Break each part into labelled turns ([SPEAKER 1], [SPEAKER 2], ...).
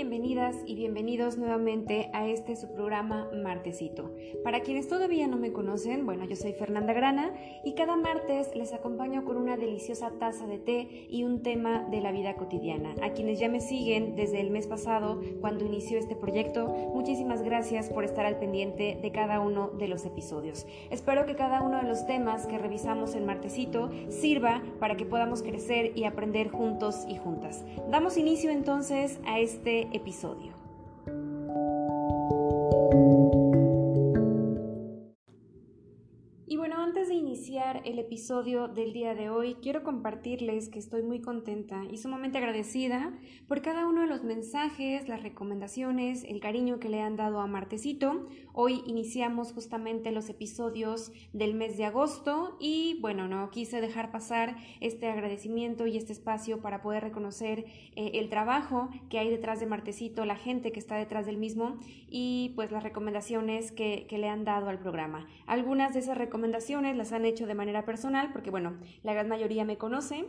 [SPEAKER 1] bienvenidas y bienvenidos nuevamente a este su programa Martesito. Para quienes todavía no me conocen, bueno, yo soy Fernanda Grana y cada martes les acompaño con una deliciosa taza de té y un tema de la vida cotidiana. A quienes ya me siguen desde el mes pasado, cuando inició este proyecto, muchísimas gracias por estar al pendiente de cada uno de los episodios. Espero que cada uno de los temas que revisamos en Martesito sirva para que podamos crecer y aprender juntos y juntas. Damos inicio entonces a este episodio. Episodio del día de hoy, quiero compartirles que estoy muy contenta y sumamente agradecida por cada uno de los mensajes, las recomendaciones, el cariño que le han dado a Martecito. Hoy iniciamos justamente los episodios del mes de agosto y bueno, no quise dejar pasar este agradecimiento y este espacio para poder reconocer eh, el trabajo que hay detrás de Martecito, la gente que está detrás del mismo y pues las recomendaciones que, le han dado al programa. Algunas de esas recomendaciones las han hecho de manera personal, porque bueno, la gran mayoría me conoce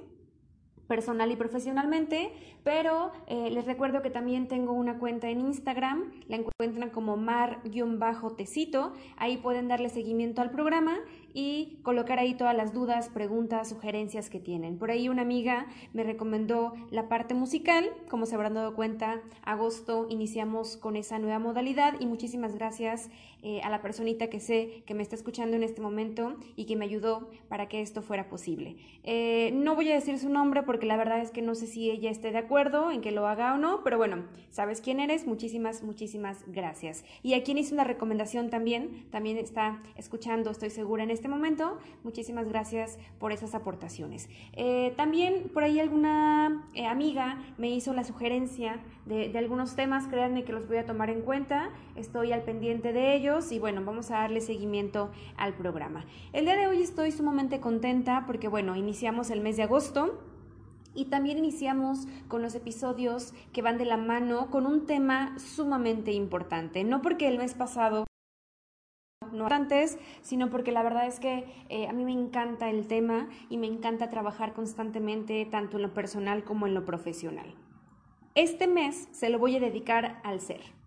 [SPEAKER 1] personal y profesionalmente, pero eh, les recuerdo que también tengo una cuenta en Instagram, la encuentran como mar-tecito, ahí pueden darle seguimiento al programa y colocar ahí todas las dudas, preguntas, sugerencias que tienen. Por ahí una amiga me recomendó la parte musical, como se habrán dado cuenta, agosto iniciamos con esa nueva modalidad y muchísimas gracias eh, a la personita que sé que me está escuchando en este momento y que me ayudó para que esto fuera posible. Eh, no voy a decir su nombre porque la verdad es que no sé si ella esté de acuerdo en que lo haga o no, pero bueno, sabes quién eres, muchísimas, muchísimas gracias. Y a quien hice una recomendación también, también está escuchando, estoy segura en este momento, muchísimas gracias por esas aportaciones. Eh, también por ahí alguna amiga me hizo la sugerencia de, de algunos temas, créanme que los voy a tomar en cuenta, estoy al pendiente de ellos y bueno, vamos a darle seguimiento al programa. El día de hoy estoy sumamente contenta porque bueno, iniciamos el mes de agosto. Y también iniciamos con los episodios que van de la mano con un tema sumamente importante. No porque el mes pasado no antes, sino porque la verdad es que eh, a mí me encanta el tema y me encanta trabajar constantemente tanto en lo personal como en lo profesional. Este mes se lo voy a dedicar al ser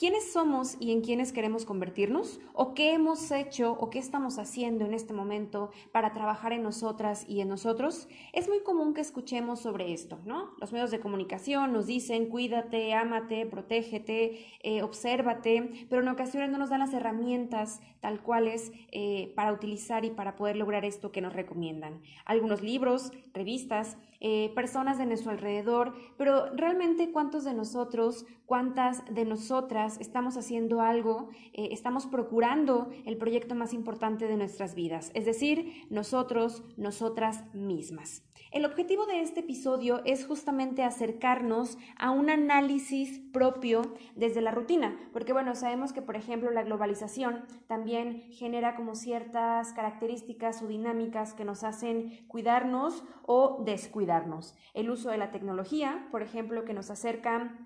[SPEAKER 1] quiénes somos y en quiénes queremos convertirnos, o qué hemos hecho o qué estamos haciendo en este momento para trabajar en nosotras y en nosotros, es muy común que escuchemos sobre esto, ¿no? Los medios de comunicación nos dicen cuídate, ámate, protégete, eh, obsérvate, pero en ocasiones no nos dan las herramientas tal cuales eh, para utilizar y para poder lograr esto que nos recomiendan. Algunos libros, revistas, eh, personas de nuestro alrededor, pero realmente cuántos de nosotros, cuántas de nosotras estamos haciendo algo, eh, estamos procurando el proyecto más importante de nuestras vidas, es decir, nosotros, nosotras mismas. El objetivo de este episodio es justamente acercarnos a un análisis propio desde la rutina, porque bueno, sabemos que por ejemplo la globalización también genera como ciertas características o dinámicas que nos hacen cuidarnos o descuidarnos. El uso de la tecnología, por ejemplo, que nos acerca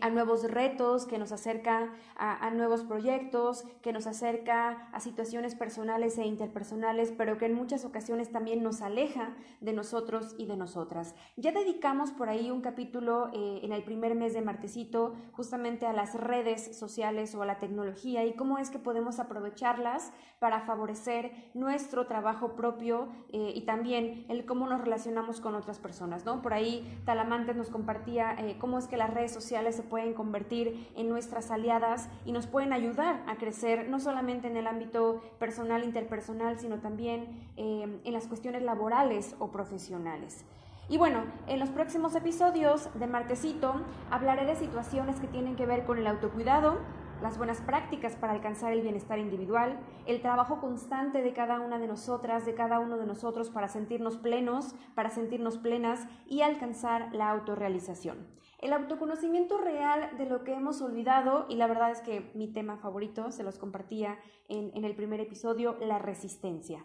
[SPEAKER 1] a nuevos retos, que nos acerca a, nuevos proyectos, que nos acerca a situaciones personales e interpersonales, pero que en muchas ocasiones también nos aleja de nosotros y de nosotras. Ya dedicamos por ahí un capítulo eh, en el primer mes de Martecito justamente a las redes sociales o a la tecnología y cómo es que podemos aprovecharlas para favorecer nuestro trabajo propio eh, y también el cómo nos relacionamos con otras personas, ¿no? Por ahí Talamantes nos compartía cómo es que las redes sociales se pueden convertir en nuestras aliadas y nos pueden ayudar a crecer no solamente en el ámbito personal, interpersonal, sino también eh, en las cuestiones laborales o profesionales. Y bueno, en los próximos episodios de Martecito hablaré de situaciones que tienen que ver con el autocuidado, las buenas prácticas para alcanzar el bienestar individual, el trabajo constante de cada una de nosotras, de cada uno de nosotros para sentirnos plenos, para sentirnos plenas y alcanzar la autorrealización. El autoconocimiento real de lo que hemos olvidado, y la verdad es que mi tema favorito, se los compartía en, el primer episodio, la resistencia.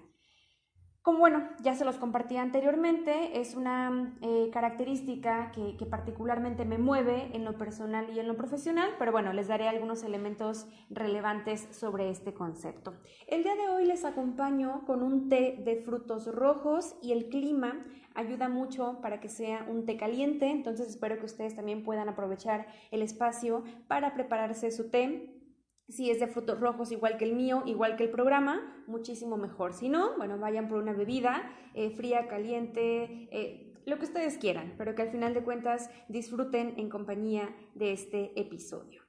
[SPEAKER 1] Como bueno, ya se los compartí anteriormente, es una eh, característica que, que, particularmente me mueve en lo personal y en lo profesional, pero bueno, les daré algunos elementos relevantes sobre este concepto. El día de hoy les acompaño con un té de frutos rojos y el clima ayuda mucho para que sea un té caliente, entonces espero que ustedes también puedan aprovechar el espacio para prepararse su té si es de frutos rojos igual que el mío, igual que el programa, muchísimo mejor. Si no, bueno, vayan por una bebida eh, fría, caliente, eh, lo que ustedes quieran, pero que al final de cuentas disfruten en compañía de este episodio.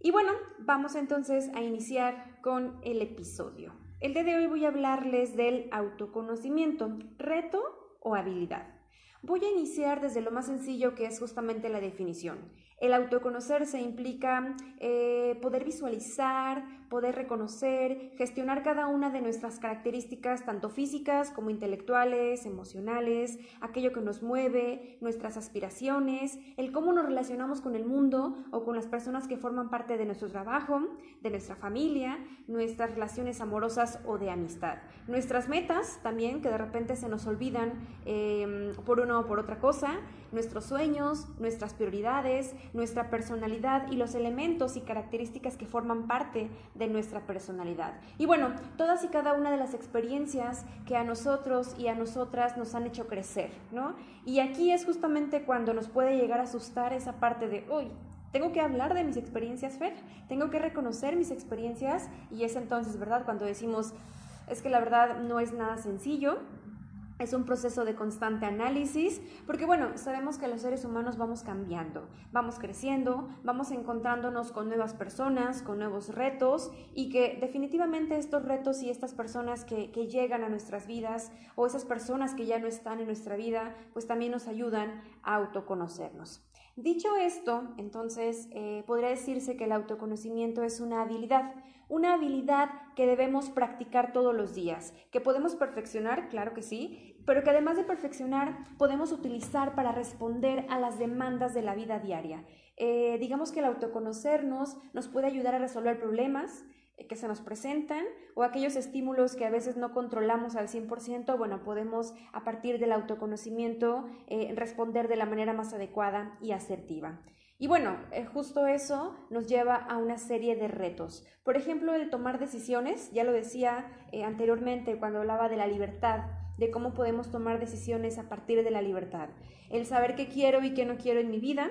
[SPEAKER 1] Y bueno, vamos entonces a iniciar con el episodio. El día de hoy voy a hablarles del autoconocimiento, reto o habilidad. Voy a iniciar desde lo más sencillo que es justamente la definición. El autoconocerse implica eh, poder visualizar, poder reconocer, gestionar cada una de nuestras características, tanto físicas como intelectuales, emocionales, aquello que nos mueve, nuestras aspiraciones, el cómo nos relacionamos con el mundo o con las personas que forman parte de nuestro trabajo, de nuestra familia, nuestras relaciones amorosas o de amistad. Nuestras metas también, que de repente se nos olvidan em, por una o por otra cosa, nuestros sueños, nuestras prioridades, nuestra personalidad y los elementos y características que forman parte de nuestra personalidad. Y bueno, todas y cada una de las experiencias que a nosotros y a nosotras nos han hecho crecer, ¿no? Y aquí es justamente cuando nos puede llegar a asustar esa parte de, uy, tengo que hablar de mis experiencias, Fer, tengo que reconocer mis experiencias y es entonces, ¿verdad? Cuando decimos, es que la verdad no es nada sencillo, es un proceso de constante análisis, porque bueno, sabemos que los seres humanos vamos cambiando, vamos creciendo, vamos encontrándonos con nuevas personas, con nuevos retos y que definitivamente estos retos y estas personas que, llegan a nuestras vidas o esas personas que ya no están en nuestra vida, pues también nos ayudan a autoconocernos. Dicho esto, entonces eh, podría decirse que el autoconocimiento es una habilidad, una habilidad que debemos practicar todos los días, que podemos perfeccionar, claro que sí, pero que además de perfeccionar podemos utilizar para responder a las demandas de la vida diaria. Eh, digamos que el autoconocernos nos puede ayudar a resolver problemas, eh, que se nos presentan o aquellos estímulos que a veces no controlamos al 100%, bueno, podemos a partir del autoconocimiento eh, responder de la manera más adecuada y asertiva. Y bueno, eh, justo eso nos lleva a una serie de retos. Por ejemplo, el tomar decisiones, ya lo decía eh, anteriormente cuando hablaba de la libertad, de cómo podemos tomar decisiones a partir de la libertad. El saber qué quiero y qué no quiero en mi vida,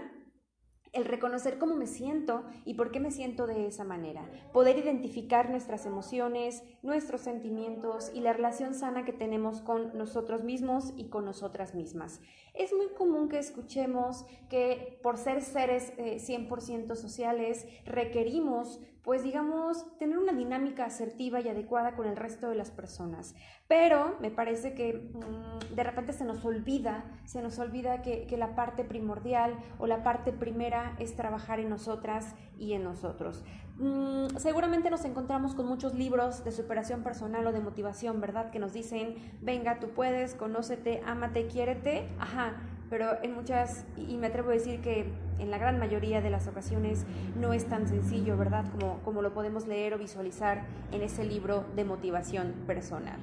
[SPEAKER 1] el reconocer cómo me siento y por qué me siento de esa manera, poder identificar nuestras emociones, nuestros sentimientos y la relación sana que tenemos con nosotros mismos y con nosotras mismas. Es muy común que escuchemos que por ser seres 100% eh, sociales requerimos pues digamos, tener una dinámica asertiva y adecuada con el resto de las personas. Pero me parece que mm, de repente se nos olvida, se nos olvida que, la parte primordial o la parte primera es trabajar en nosotras y en nosotros. Mm, seguramente nos encontramos con muchos libros de superación personal o de motivación, ¿verdad? Que nos dicen, venga, tú puedes, conócete, ámate, quiérete. Ajá, pero en muchas, y me atrevo a decir que en la gran mayoría de las ocasiones no es tan sencillo, ¿verdad? Como, como lo podemos leer o visualizar en ese libro de motivación personal.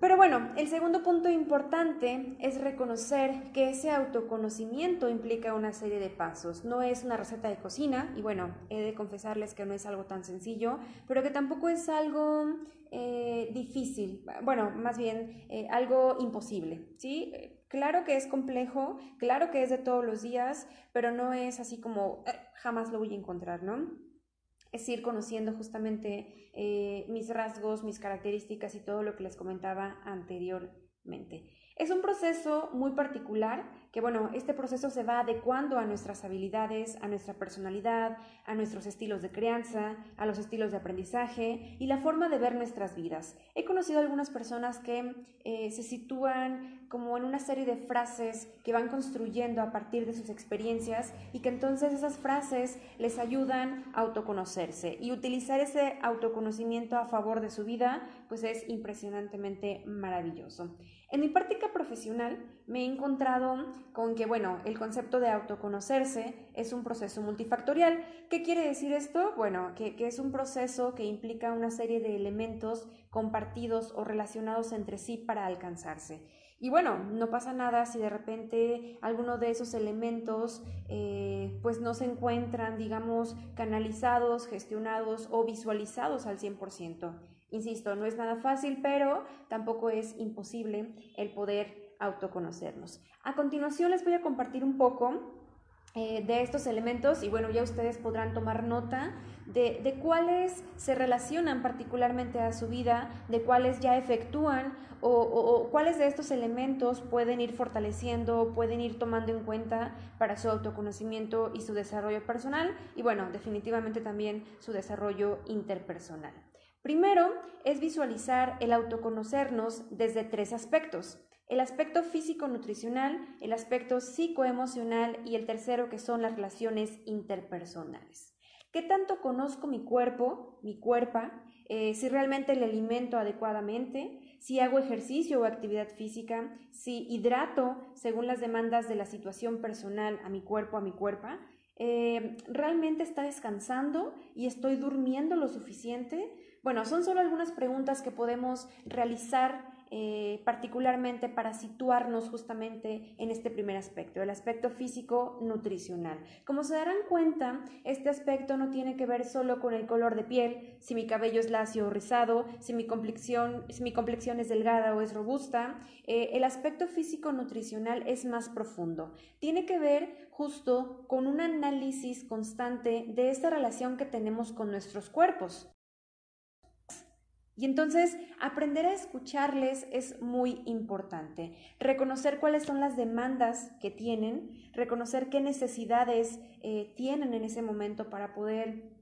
[SPEAKER 1] Pero bueno, el segundo punto importante es reconocer que ese autoconocimiento implica una serie de pasos. No es una receta de cocina, y bueno, he de confesarles que no es algo tan sencillo, pero que tampoco es algo eh, difícil, bueno, más bien eh, algo imposible, ¿sí? Claro que es complejo, claro que es de todos los días, pero no es así como eh, jamás lo voy a encontrar, ¿no? Es ir conociendo justamente eh, mis rasgos, mis características y todo lo que les comentaba anteriormente. Es un proceso muy particular que, bueno, este proceso se va adecuando a nuestras habilidades, a nuestra personalidad, a nuestros estilos de crianza, a los estilos de aprendizaje y la forma de ver nuestras vidas. He conocido algunas personas que eh, se sitúan como en una serie de frases que van construyendo a partir de sus experiencias y que entonces esas frases les ayudan a autoconocerse y utilizar ese autoconocimiento a favor de su vida, pues es impresionantemente maravilloso. En mi práctica profesional me he encontrado con que, bueno, el concepto de autoconocerse es un proceso multifactorial. ¿Qué quiere decir esto? Bueno, que, que es un proceso que implica una serie de elementos compartidos o relacionados entre sí para alcanzarse. Y bueno, no pasa nada si de repente alguno de esos elementos eh, pues no se encuentran, digamos, canalizados, gestionados o visualizados al 100%. Insisto, no es nada fácil, pero tampoco es imposible el poder autoconocernos. A continuación les voy a compartir un poco eh, de estos elementos y bueno, ya ustedes podrán tomar nota de, cuáles se relacionan particularmente a su vida, de cuáles ya efectúan o, cuáles de estos elementos pueden ir fortaleciendo, pueden ir tomando en cuenta para su autoconocimiento y su desarrollo personal y bueno, definitivamente también su desarrollo interpersonal. Primero es visualizar el autoconocernos desde tres aspectos. El aspecto físico-nutricional, el aspecto psicoemocional y el tercero que son las relaciones interpersonales. ¿Qué tanto conozco mi cuerpo, mi cuerpo? Eh, si realmente le alimento adecuadamente, si hago ejercicio o actividad física, si hidrato según las demandas de la situación personal a mi cuerpo, a mi cuerpo, eh, realmente está descansando y estoy durmiendo lo suficiente. Bueno, son solo algunas preguntas que podemos realizar eh, particularmente para situarnos justamente en este primer aspecto, el aspecto físico nutricional. Como se darán cuenta, este aspecto no tiene que ver solo con el color de piel, si mi cabello es lacio o rizado, si mi complexión, si mi complexión es delgada o es robusta. Eh, el aspecto físico nutricional es más profundo. Tiene que ver justo con un análisis constante de esta relación que tenemos con nuestros cuerpos. Y entonces aprender a escucharles es muy importante. Reconocer cuáles son las demandas que tienen, reconocer qué necesidades eh, tienen en ese momento para poder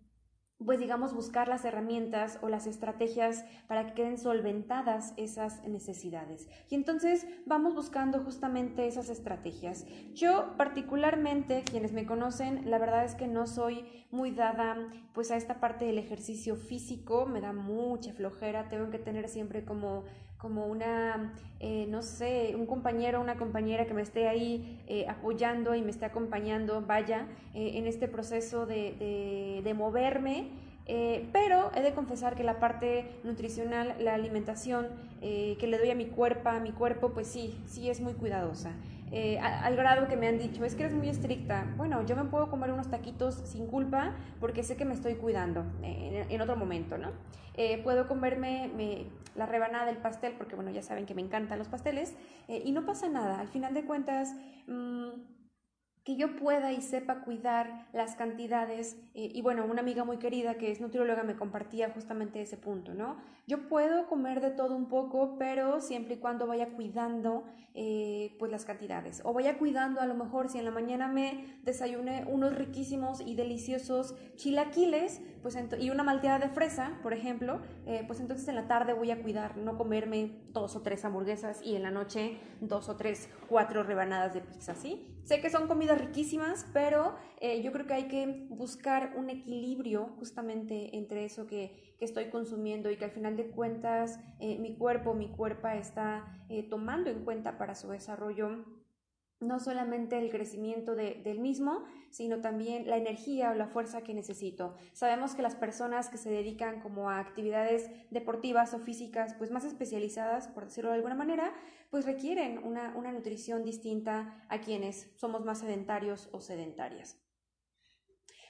[SPEAKER 1] pues digamos, buscar las herramientas o las estrategias para que queden solventadas esas necesidades. Y entonces vamos buscando justamente esas estrategias. Yo particularmente, quienes me conocen, la verdad es que no soy muy dada pues a esta parte del ejercicio físico, me da mucha flojera, tengo que tener siempre como como una, eh, no sé, un compañero o una compañera que me esté ahí eh, apoyando y me esté acompañando, vaya, eh, en este proceso de, de, moverme. pero he de confesar que la parte nutricional, la alimentación que le doy a mi cuerpo, a mi cuerpo, pues sí, sí es muy cuidadosa. Al grado que me han dicho, es que eres muy estricta. Bueno, yo me puedo comer unos taquitos sin culpa porque sé que me estoy cuidando en, en otro momento, ¿no? Eh, puedo comerme la rebanada del pastel, porque bueno, ya saben que me encantan los pasteles, eh, y no pasa nada. Al final de cuentas, mm, que yo pueda y sepa cuidar las cantidades. Y bueno, una amiga muy querida que es nutrióloga me compartía justamente ese punto, ¿no? Yo puedo comer de todo un poco, pero siempre y cuando vaya cuidando eh, pues las cantidades. O vaya cuidando a lo mejor si en la mañana me desayuné unos riquísimos y deliciosos chilaquiles pues y una malteada de fresa, por ejemplo, eh, pues entonces en la tarde voy a cuidar no comerme dos o tres hamburguesas y en la noche dos o tres, cuatro rebanadas de pizza, ¿sí? Sé que son comidas riquísimas, pero eh, yo creo que hay que buscar un equilibrio justamente entre eso que, estoy consumiendo y que al final de cuentas eh, mi cuerpo, mi cuerpo está tomando en cuenta para su desarrollo no solamente el crecimiento del mismo, sino también la energía o la fuerza que necesito. Sabemos que las personas que se dedican como a actividades deportivas o físicas, pues más especializadas, por decirlo de alguna manera, pues requieren una, nutrición distinta a quienes somos más sedentarios o sedentarias.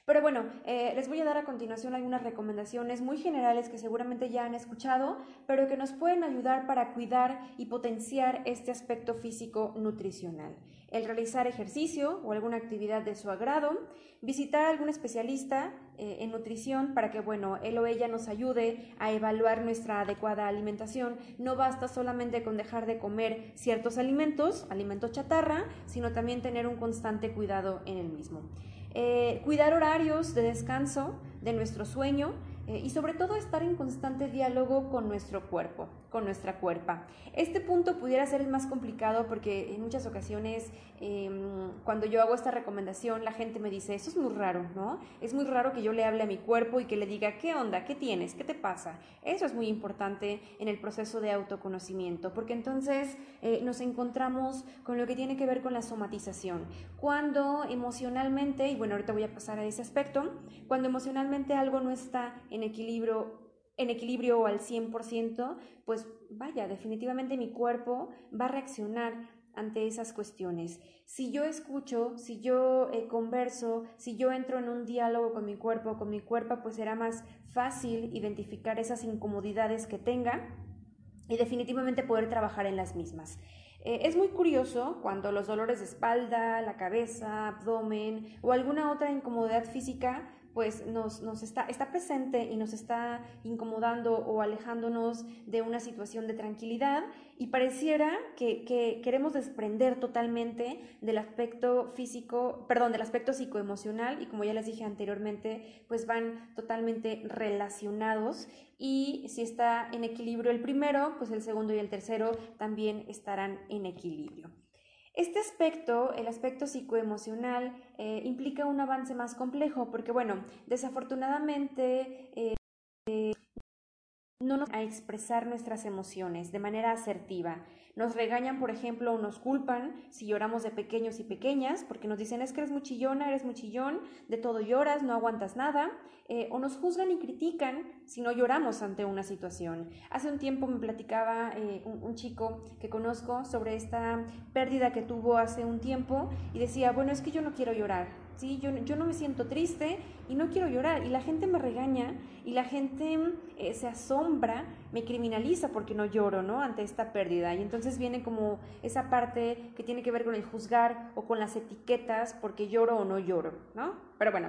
[SPEAKER 1] Pero bueno, eh, les voy a dar a continuación algunas recomendaciones muy generales que seguramente ya han escuchado, pero que nos pueden ayudar para cuidar y potenciar este aspecto físico nutricional el realizar ejercicio o alguna actividad de su agrado, visitar a algún especialista eh, en nutrición para que, bueno, él o ella nos ayude a evaluar nuestra adecuada alimentación. No basta solamente con dejar de comer ciertos alimentos, alimentos chatarra, sino también tener un constante cuidado en el mismo. Eh, cuidar horarios de descanso, de nuestro sueño, eh, y sobre todo estar en constante diálogo con nuestro cuerpo, nuestra cuerpa. Este punto pudiera ser el más complicado porque en muchas ocasiones em, cuando yo hago esta recomendación la gente me dice, eso es muy raro, ¿no? Es muy raro que yo le hable a mi cuerpo y que le diga, ¿qué onda? ¿Qué tienes? ¿Qué te pasa? Eso es muy importante en el proceso de autoconocimiento porque entonces eh, nos encontramos con lo que tiene que ver con la somatización. Cuando emocionalmente, y bueno, ahorita voy a pasar a ese aspecto, cuando emocionalmente algo no está en equilibrio en equilibrio o al 100%, pues vaya, definitivamente mi cuerpo va a reaccionar ante esas cuestiones. Si yo escucho, si yo eh, converso, si yo entro en un diálogo con mi cuerpo, con mi cuerpo, pues será más fácil identificar esas incomodidades que tenga y definitivamente poder trabajar en las mismas. Eh, es muy curioso cuando los dolores de espalda, la cabeza, abdomen o alguna otra incomodidad física pues nos, está, está, presente y nos está incomodando o alejándonos de una situación de tranquilidad y pareciera que, que, queremos desprender totalmente del aspecto físico, perdón, del aspecto psicoemocional y como ya les dije anteriormente, pues van totalmente relacionados y si está en equilibrio el primero, pues el segundo y el tercero también estarán en equilibrio. Este aspecto, el aspecto psicoemocional, eh, implica un avance más complejo porque, bueno, desafortunadamente eh, no nos a expresar nuestras emociones de manera asertiva. Nos regañan, por ejemplo, o nos culpan si lloramos de pequeños y pequeñas, porque nos dicen es que eres muy chillona, eres muy chillón, de todo lloras, no aguantas nada, eh, o nos juzgan y critican si no lloramos ante una situación. Hace un tiempo me platicaba eh, un, chico que conozco sobre esta pérdida que tuvo hace un tiempo y decía, bueno, es que yo no quiero llorar, ¿sí? Yo, yo no me siento triste y no quiero llorar. Y la gente me regaña y la gente eh, se asombra, me criminaliza porque no lloro, ¿no? Ante esta pérdida. Y entonces viene como esa parte que tiene que ver con el juzgar o con las etiquetas porque lloro o no lloro, ¿no? Pero bueno,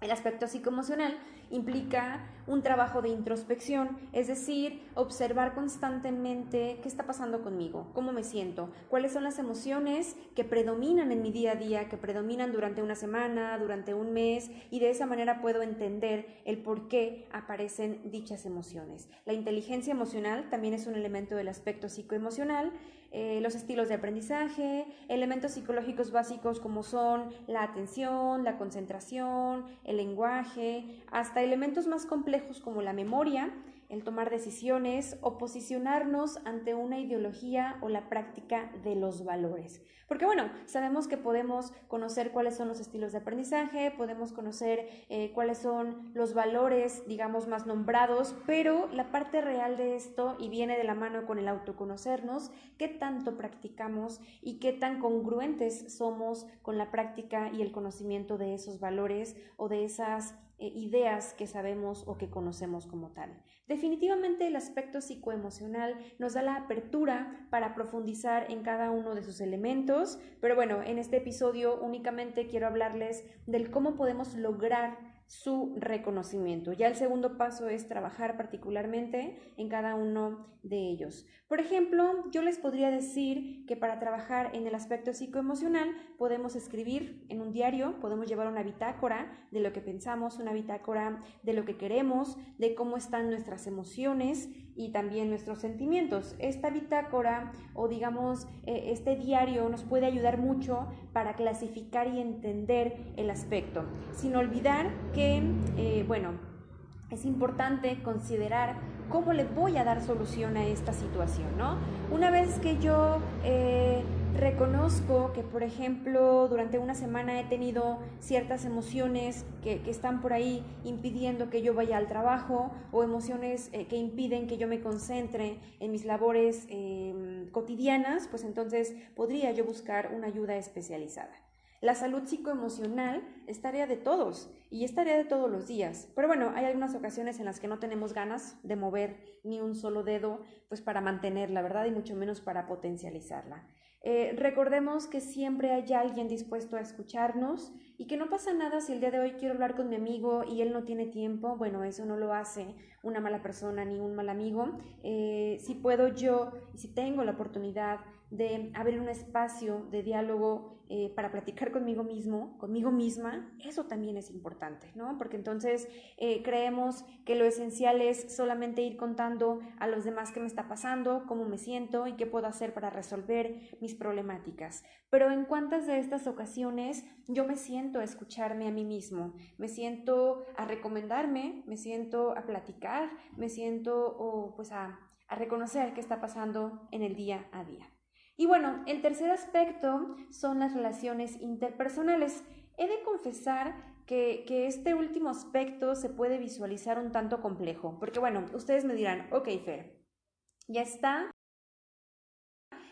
[SPEAKER 1] el aspecto psicoemocional implica un trabajo de introspección, es decir, observar constantemente qué está pasando conmigo, cómo me siento, cuáles son las emociones que predominan en mi día a día, que predominan durante una semana, durante un mes, y de esa manera puedo entender el por qué aparecen dichas emociones. La inteligencia emocional también es un elemento del aspecto psicoemocional eh, los estilos de aprendizaje, elementos psicológicos básicos como son la atención, la concentración, el lenguaje, hasta elementos más complejos como la memoria, el tomar decisiones o posicionarnos ante una ideología o la práctica de los valores. Porque bueno, sabemos que podemos conocer cuáles son los estilos de aprendizaje, podemos conocer eh, cuáles son los valores, digamos, más nombrados, pero la parte real de esto, y viene de la mano con el autoconocernos, qué tanto practicamos y qué tan congruentes somos con la práctica y el conocimiento de esos valores o de esas eh, ideas que sabemos o que conocemos como tal. Definitivamente el aspecto psicoemocional nos da la apertura para profundizar en cada uno de sus elementos, pero bueno, en este episodio únicamente quiero hablarles del cómo podemos lograr su reconocimiento. Ya el segundo paso es trabajar particularmente en cada uno de ellos. Por ejemplo, yo les podría decir que para trabajar en el aspecto psicoemocional podemos escribir en un diario, podemos llevar una bitácora de lo que pensamos, una bitácora de lo que queremos, de cómo están nuestras emociones y también nuestros sentimientos. Esta bitácora o digamos eh, este diario nos puede ayudar mucho para clasificar y entender el aspecto, sin olvidar que, eh, bueno, es importante considerar cómo le voy a dar solución a esta situación, ¿no? Una vez que yo eh, reconozco que, por ejemplo, durante una semana he tenido ciertas emociones que, están por ahí impidiendo que yo vaya al trabajo o emociones eh, que impiden que yo me concentre en mis labores em, cotidianas, pues entonces podría yo buscar una ayuda especializada. La salud psicoemocional es tarea de todos y es tarea de todos los días. Pero bueno, hay algunas ocasiones en las que no tenemos ganas de mover ni un solo dedo, pues para mantenerla, ¿verdad? Y mucho menos para potencializarla. Eh, recordemos que siempre hay alguien dispuesto a escucharnos y que no pasa nada si el día de hoy quiero hablar con mi amigo y él no tiene tiempo. Bueno, eso no lo hace una mala persona ni un mal amigo. Eh, si puedo yo si tengo la oportunidad de abrir un espacio de diálogo eh, para platicar conmigo mismo, conmigo misma, eso también es importante, ¿no? Porque entonces eh, creemos que lo esencial es solamente ir contando a los demás qué me está pasando, cómo me siento y qué puedo hacer para resolver mis problemáticas. Pero en cuántas de estas ocasiones yo me siento a escucharme a mí mismo, me siento a recomendarme, me siento a platicar, me siento pues a reconocer qué está pasando en el día a día. Y bueno, el tercer aspecto son las relaciones interpersonales. He de confesar que, este último aspecto se puede visualizar un tanto complejo, porque bueno, ustedes me dirán, ok, Fer, ya está,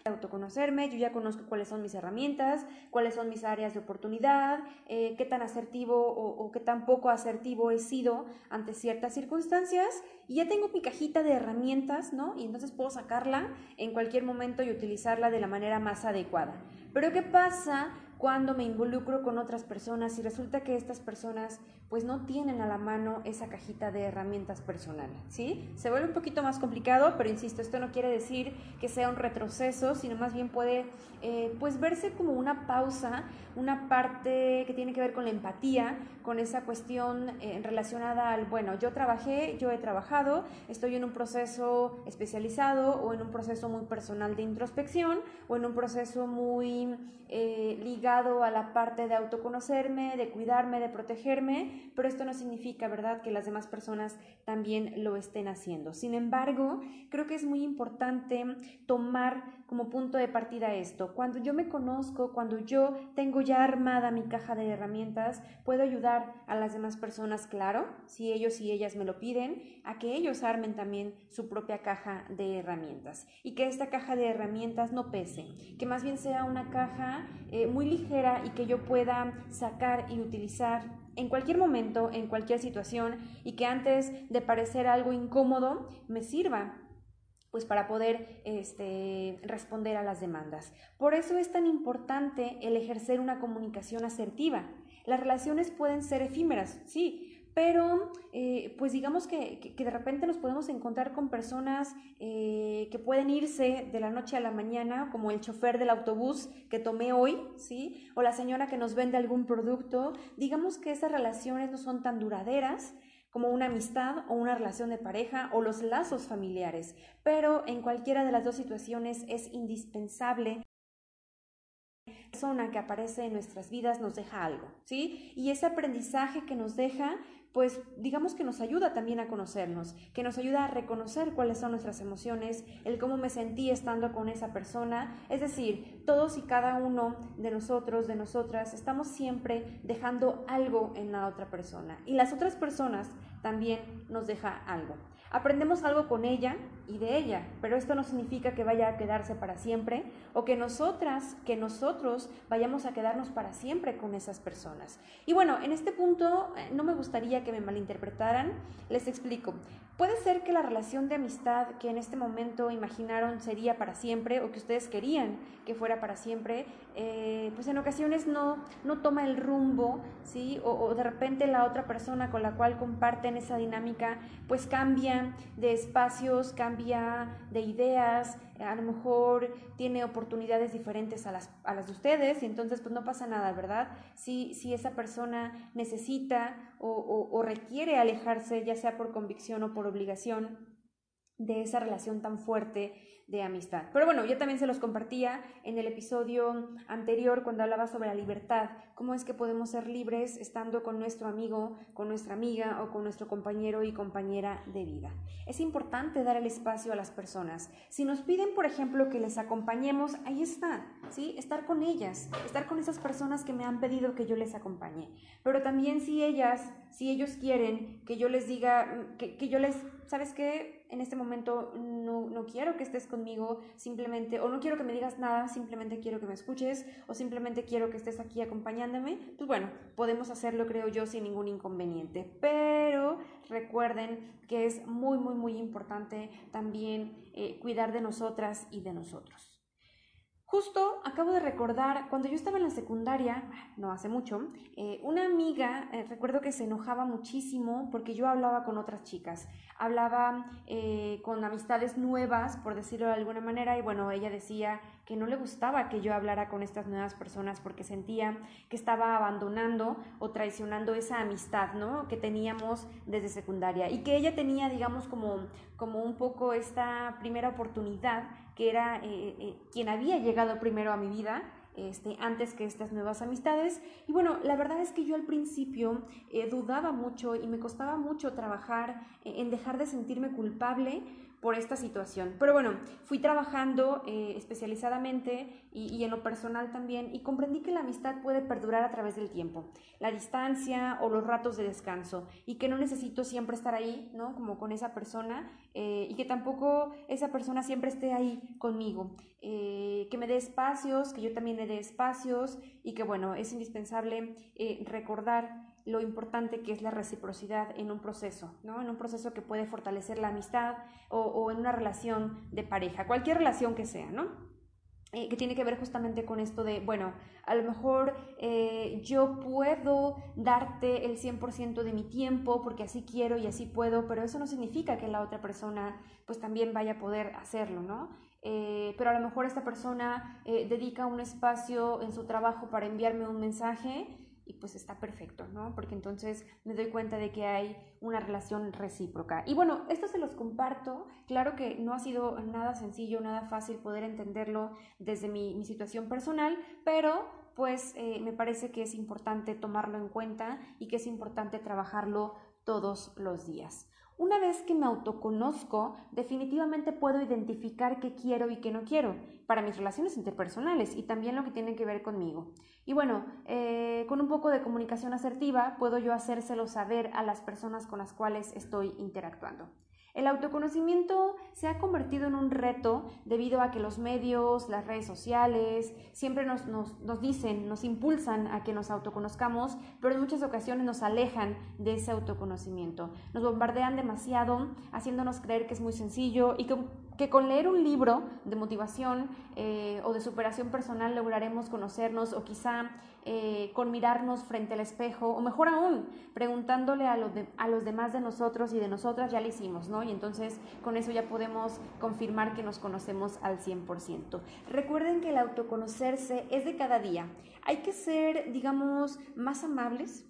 [SPEAKER 1] autoconocerme, yo ya conozco cuáles son mis herramientas, cuáles son mis áreas de oportunidad, eh, qué tan asertivo o, qué tan poco asertivo he sido ante ciertas circunstancias y ya tengo mi cajita de herramientas, ¿no? Y entonces puedo sacarla en cualquier momento y utilizarla de la manera más adecuada. Pero ¿qué pasa cuando me involucro con otras personas y resulta que estas personas pues no tienen a la mano esa cajita de herramientas personal, ¿sí? Se vuelve un poquito más complicado, pero insisto, esto no quiere decir que sea un retroceso, sino más bien puede eh, pues verse como una pausa, una parte que tiene que ver con la empatía, con esa cuestión eh, relacionada al, bueno, yo trabajé, yo he trabajado, estoy en un proceso especializado o en un proceso muy personal de introspección o en un proceso muy eh, ligado a la parte de autoconocerme, de cuidarme, de protegerme, pero esto no significa, ¿verdad?, que las demás personas también lo estén haciendo. Sin embargo, creo que es muy importante tomar como punto de partida esto. Cuando yo me conozco, cuando yo tengo ya armada mi caja de herramientas, puedo ayudar a las demás personas, claro, si ellos y ellas me lo piden, a que ellos armen también su propia caja de herramientas y que esta caja de herramientas no pese, que más bien sea una caja eh, muy ligera y que yo pueda sacar y utilizar en cualquier momento, en cualquier situación y que antes de parecer algo incómodo me sirva pues para poder este, responder a las demandas. Por eso es tan importante el ejercer una comunicación asertiva. Las relaciones pueden ser efímeras, sí, pero eh, pues digamos que, de repente nos podemos encontrar con personas eh, que pueden irse de la noche a la mañana, como el chofer del autobús que tomé hoy, ¿sí? O la señora que nos vende algún producto. Digamos que esas relaciones no son tan duraderas como una amistad o una relación de pareja o los lazos familiares, pero en cualquiera de las dos situaciones es indispensable persona que aparece en nuestras vidas nos deja algo, ¿sí? Y ese aprendizaje que nos deja pues digamos que nos ayuda también a conocernos, que nos ayuda a reconocer cuáles son nuestras emociones, el cómo me sentí estando con esa persona. Es decir, todos y cada uno de nosotros, de nosotras, estamos siempre dejando algo en la otra persona. Y las otras personas también nos deja algo. Aprendemos algo con ella y de ella, pero esto no significa que vaya a quedarse para siempre o que nosotras, que nosotros vayamos a quedarnos para siempre con esas personas. Y bueno, en este punto eh, no me gustaría que me malinterpretaran, les explico. Puede ser que la relación de amistad que en este momento imaginaron sería para siempre o que ustedes querían que fuera para siempre, eh, pues en ocasiones no, no toma el rumbo, ¿sí? O, o de repente la otra persona con la cual comparten esa dinámica, pues cambia de espacios, cambia de ideas, a lo mejor tiene oportunidades diferentes a las, a las de ustedes y entonces pues no pasa nada, ¿verdad? Si, si esa persona necesita o, o requiere alejarse, ya sea por convicción o por obligación, de esa relación tan fuerte de amistad. Pero bueno, yo también se los compartía en el episodio anterior cuando hablaba sobre la libertad, cómo es que podemos ser libres estando con nuestro amigo, con nuestra amiga o con nuestro compañero y compañera de vida. Es importante dar el espacio a las personas. Si nos piden, por ejemplo, que les acompañemos, ahí está, ¿sí? Estar con ellas, estar con esas personas que me han pedido que yo les acompañe. Pero también si ellas, si ellos quieren que yo les diga, que, que yo les, ¿sabes qué? en este momento no, no, quiero que estés conmigo simplemente, o no quiero que me digas nada, simplemente quiero que me escuches, o simplemente quiero que estés aquí acompañándome, pues bueno, podemos hacerlo, creo yo, sin ningún inconveniente. Pero recuerden que es muy, muy, muy importante también eh, cuidar de nosotras y de nosotros. Justo acabo de recordar, cuando yo estaba en la secundaria, no hace mucho, eh, una amiga, eh, recuerdo que se enojaba muchísimo porque yo hablaba con otras chicas, hablaba eh, con amistades nuevas, por decirlo de alguna manera, y bueno, ella decía que no le gustaba que yo hablara con estas nuevas personas porque sentía que estaba abandonando o traicionando esa amistad, ¿no? Que teníamos desde secundaria y que ella tenía, digamos, como, como un poco esta primera oportunidad que era eh, eh, quien había llegado primero a mi vida, este, antes que estas nuevas amistades. Y bueno, la verdad es que yo al principio eh, dudaba mucho y me costaba mucho trabajar en dejar de sentirme culpable por esta situación. Pero bueno, fui trabajando eh, especializadamente y, en lo personal también y comprendí que la amistad puede perdurar a través del tiempo, la distancia o los ratos de descanso y que no necesito siempre estar ahí, ¿no? Como con esa persona eh, y que tampoco esa persona siempre esté ahí conmigo, eh, que me dé espacios, que yo también le dé espacios y que bueno, es indispensable recordar lo importante que es la reciprocidad en un proceso, ¿no? En un proceso que puede fortalecer la amistad o, en una relación de pareja, cualquier relación que sea, ¿no? Eh, que tiene que ver justamente con esto de, bueno, a lo mejor eh, yo puedo darte el 100% de mi tiempo porque así quiero y así puedo, pero eso no significa que la otra persona pues también vaya a poder hacerlo, ¿no? Eh, pero a lo mejor esta persona dedica un espacio en su trabajo para enviarme un mensaje y pues está perfecto, ¿no? Porque entonces me doy cuenta de que hay una relación recíproca. Y bueno, esto se los comparto. Claro que no ha sido nada sencillo, nada fácil poder entenderlo desde mi, situación personal, pero pues eh, me parece que es importante tomarlo en cuenta y que es importante trabajarlo todos los días. Una vez que me autoconozco, definitivamente puedo identificar qué quiero y qué no quiero para mis relaciones interpersonales y también lo que tiene que ver conmigo. Y bueno, eh, con un poco de comunicación asertiva puedo yo hacérselo saber a las personas con las cuales estoy interactuando. El autoconocimiento se ha convertido en un reto debido a que los medios, las redes sociales, siempre nos, nos, dicen, nos impulsan a que nos autoconozcamos, pero en muchas ocasiones nos alejan de ese autoconocimiento. Nos bombardean demasiado, haciéndonos creer que es muy sencillo y que que con leer un libro de motivación eh, o de superación personal lograremos conocernos o quizá eh, con mirarnos frente al espejo o mejor aún preguntándole a los, a los demás de nosotros y de nosotras ya lo hicimos, ¿no? Y entonces con eso ya podemos confirmar que nos conocemos al 100%. Recuerden que el autoconocerse es de cada día. Hay que ser, digamos, más amables,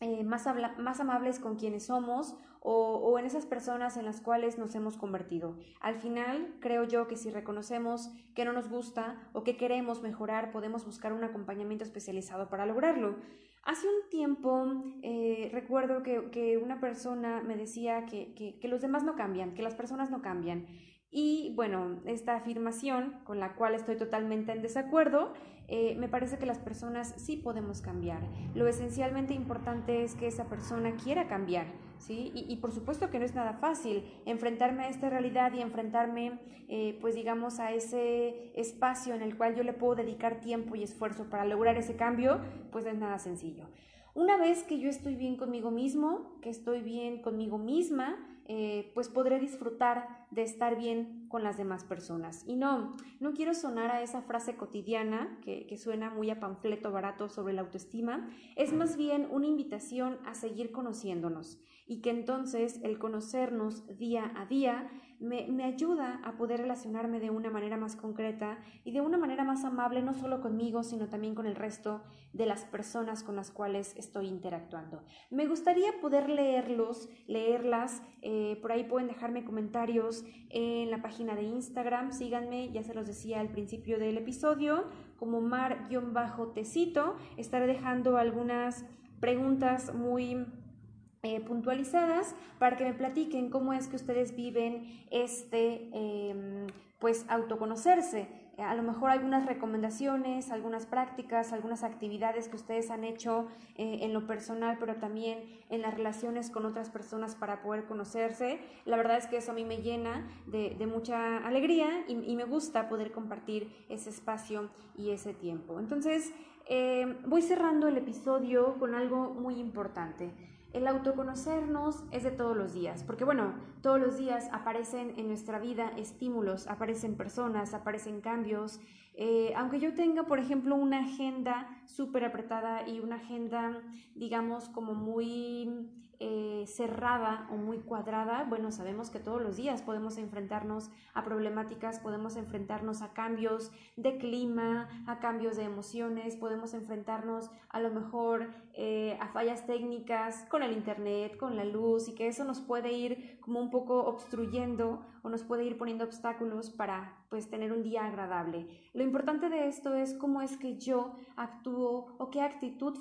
[SPEAKER 1] eh, más, más amables con quienes somos o, en esas personas en las cuales nos hemos convertido. Al final, creo yo que si reconocemos que no nos gusta o que queremos mejorar, podemos buscar un acompañamiento especializado para lograrlo. Hace un tiempo eh, recuerdo que, una persona me decía que, que los demás no cambian, que las personas no cambian. Y bueno, esta afirmación con la cual estoy totalmente en desacuerdo, eh, me parece que las personas sí podemos cambiar. Lo esencialmente importante es que esa persona quiera cambiar, ¿sí? Y, por supuesto que no es nada fácil enfrentarme a esta realidad y enfrentarme, eh, pues digamos, a ese espacio en el cual yo le puedo dedicar tiempo y esfuerzo para lograr ese cambio, pues es nada sencillo. Una vez que yo estoy bien conmigo mismo, que estoy bien conmigo misma, eh, pues podré disfrutar de estar bien con las demás personas. Y no, no quiero sonar a esa frase cotidiana que, que suena muy a panfleto barato sobre la autoestima, es más bien una invitación a seguir conociéndonos y que entonces el conocernos día a día me, ayuda a poder relacionarme de una manera más concreta y de una manera más amable, no solo conmigo, sino también con el resto de las personas con las cuales estoy interactuando. Me gustaría poder leerlos, leerlas, eh, por ahí pueden dejarme comentarios en la página de Instagram, síganme, ya se los decía al principio del episodio, como mar-tecito, estaré dejando algunas preguntas muy eh, puntualizadas para que me platiquen cómo es que ustedes viven este, em, pues, autoconocerse. Eh, a lo mejor algunas recomendaciones, algunas prácticas, algunas actividades que ustedes han hecho eh, en lo personal, pero también en las relaciones con otras personas para poder conocerse. La verdad es que eso a mí me llena de, mucha alegría y, me gusta poder compartir ese espacio y ese tiempo. Entonces, voy cerrando el episodio con algo muy importante. El autoconocernos es de todos los días, porque bueno, todos los días aparecen en nuestra vida estímulos, aparecen personas, aparecen cambios. Eh, aunque yo tenga, por ejemplo, una agenda súper apretada y una agenda, digamos, como muy eh, cerrada o muy cuadrada, bueno, sabemos que todos los días podemos enfrentarnos a problemáticas, podemos enfrentarnos a cambios de clima, a cambios de emociones, podemos enfrentarnos a lo mejor eh, a fallas técnicas con el internet, con la luz y que eso nos puede ir como un poco obstruyendo o nos puede ir poniendo obstáculos para pues tener un día agradable. Lo importante de esto es cómo es que yo actúo o qué actitud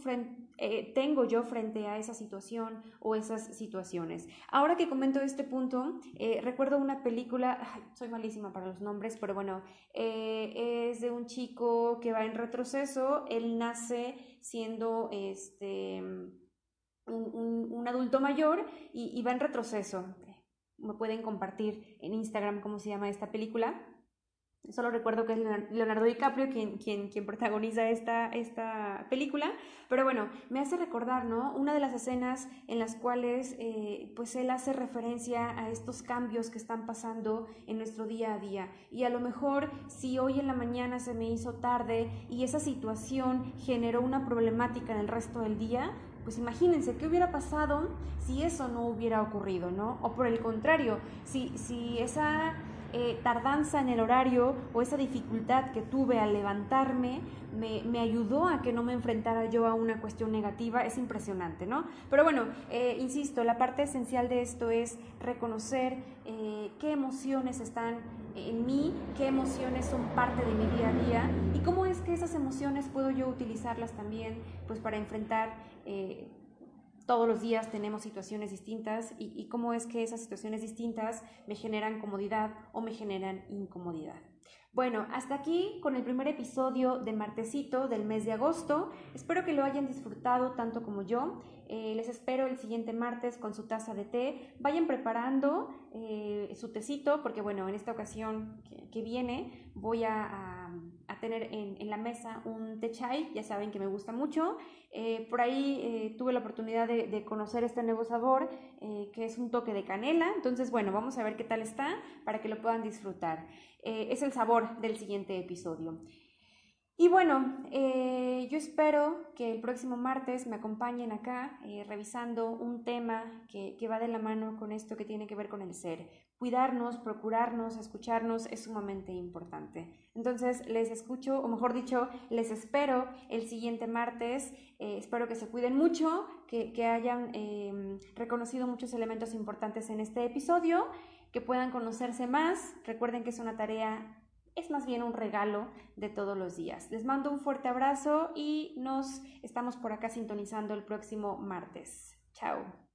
[SPEAKER 1] eh, tengo yo frente a esa situación o esas situaciones. Ahora que comento este punto, eh, recuerdo una película, soy malísima para los nombres, pero bueno, eh, es de un chico que va en retroceso, él nace siendo este... Un, adulto mayor y, y va en retroceso me pueden compartir en Instagram cómo se llama esta película. Solo recuerdo que es Leonardo DiCaprio quien, quien, quien protagoniza esta, esta película, pero bueno, me hace recordar, ¿no? Una de las escenas en las cuales, eh, pues él hace referencia a estos cambios que están pasando en nuestro día a día. Y a lo mejor, si hoy en la mañana se me hizo tarde y esa situación generó una problemática en el resto del día, pues imagínense qué hubiera pasado si eso no hubiera ocurrido, ¿no? O por el contrario, si, si esa eh, tardanza en el horario o esa dificultad que tuve al levantarme me, ayudó a que no me enfrentara yo a una cuestión negativa, es impresionante, ¿no? Pero bueno, eh, insisto, la parte esencial de esto es reconocer eh, qué emociones están en mí, qué emociones son parte de mi día a día y cómo es que esas emociones puedo yo utilizarlas también pues para enfrentar todos los días tenemos situaciones distintas y, cómo es que esas situaciones distintas me generan comodidad o me generan incomodidad. Bueno, hasta aquí con el primer episodio de Martesito del mes de agosto. Espero que lo hayan disfrutado tanto como yo. Eh, les espero el siguiente martes con su taza de té. Vayan preparando eh, su tecito porque, bueno, en esta ocasión que, viene voy a, tener en, la mesa un té chai. Ya saben que me gusta mucho. Eh, por ahí tuve la oportunidad de, de, conocer este nuevo sabor que es un toque de canela. Entonces, bueno, vamos a ver qué tal está para que lo puedan disfrutar. Es el sabor del siguiente episodio. Y bueno, eh, yo espero que el próximo martes me acompañen acá eh, revisando un tema que, que va de la mano con esto que tiene que ver con el ser. Cuidarnos, procurarnos, escucharnos es sumamente importante. Entonces les escucho, o mejor dicho, les espero el siguiente martes. Eh, espero que se cuiden mucho, que, que hayan reconocido muchos elementos importantes en este episodio, que puedan conocerse más. Recuerden que es una tarea es más bien un regalo de todos los días. Les mando un fuerte abrazo y nos estamos por acá sintonizando el próximo martes. Chao.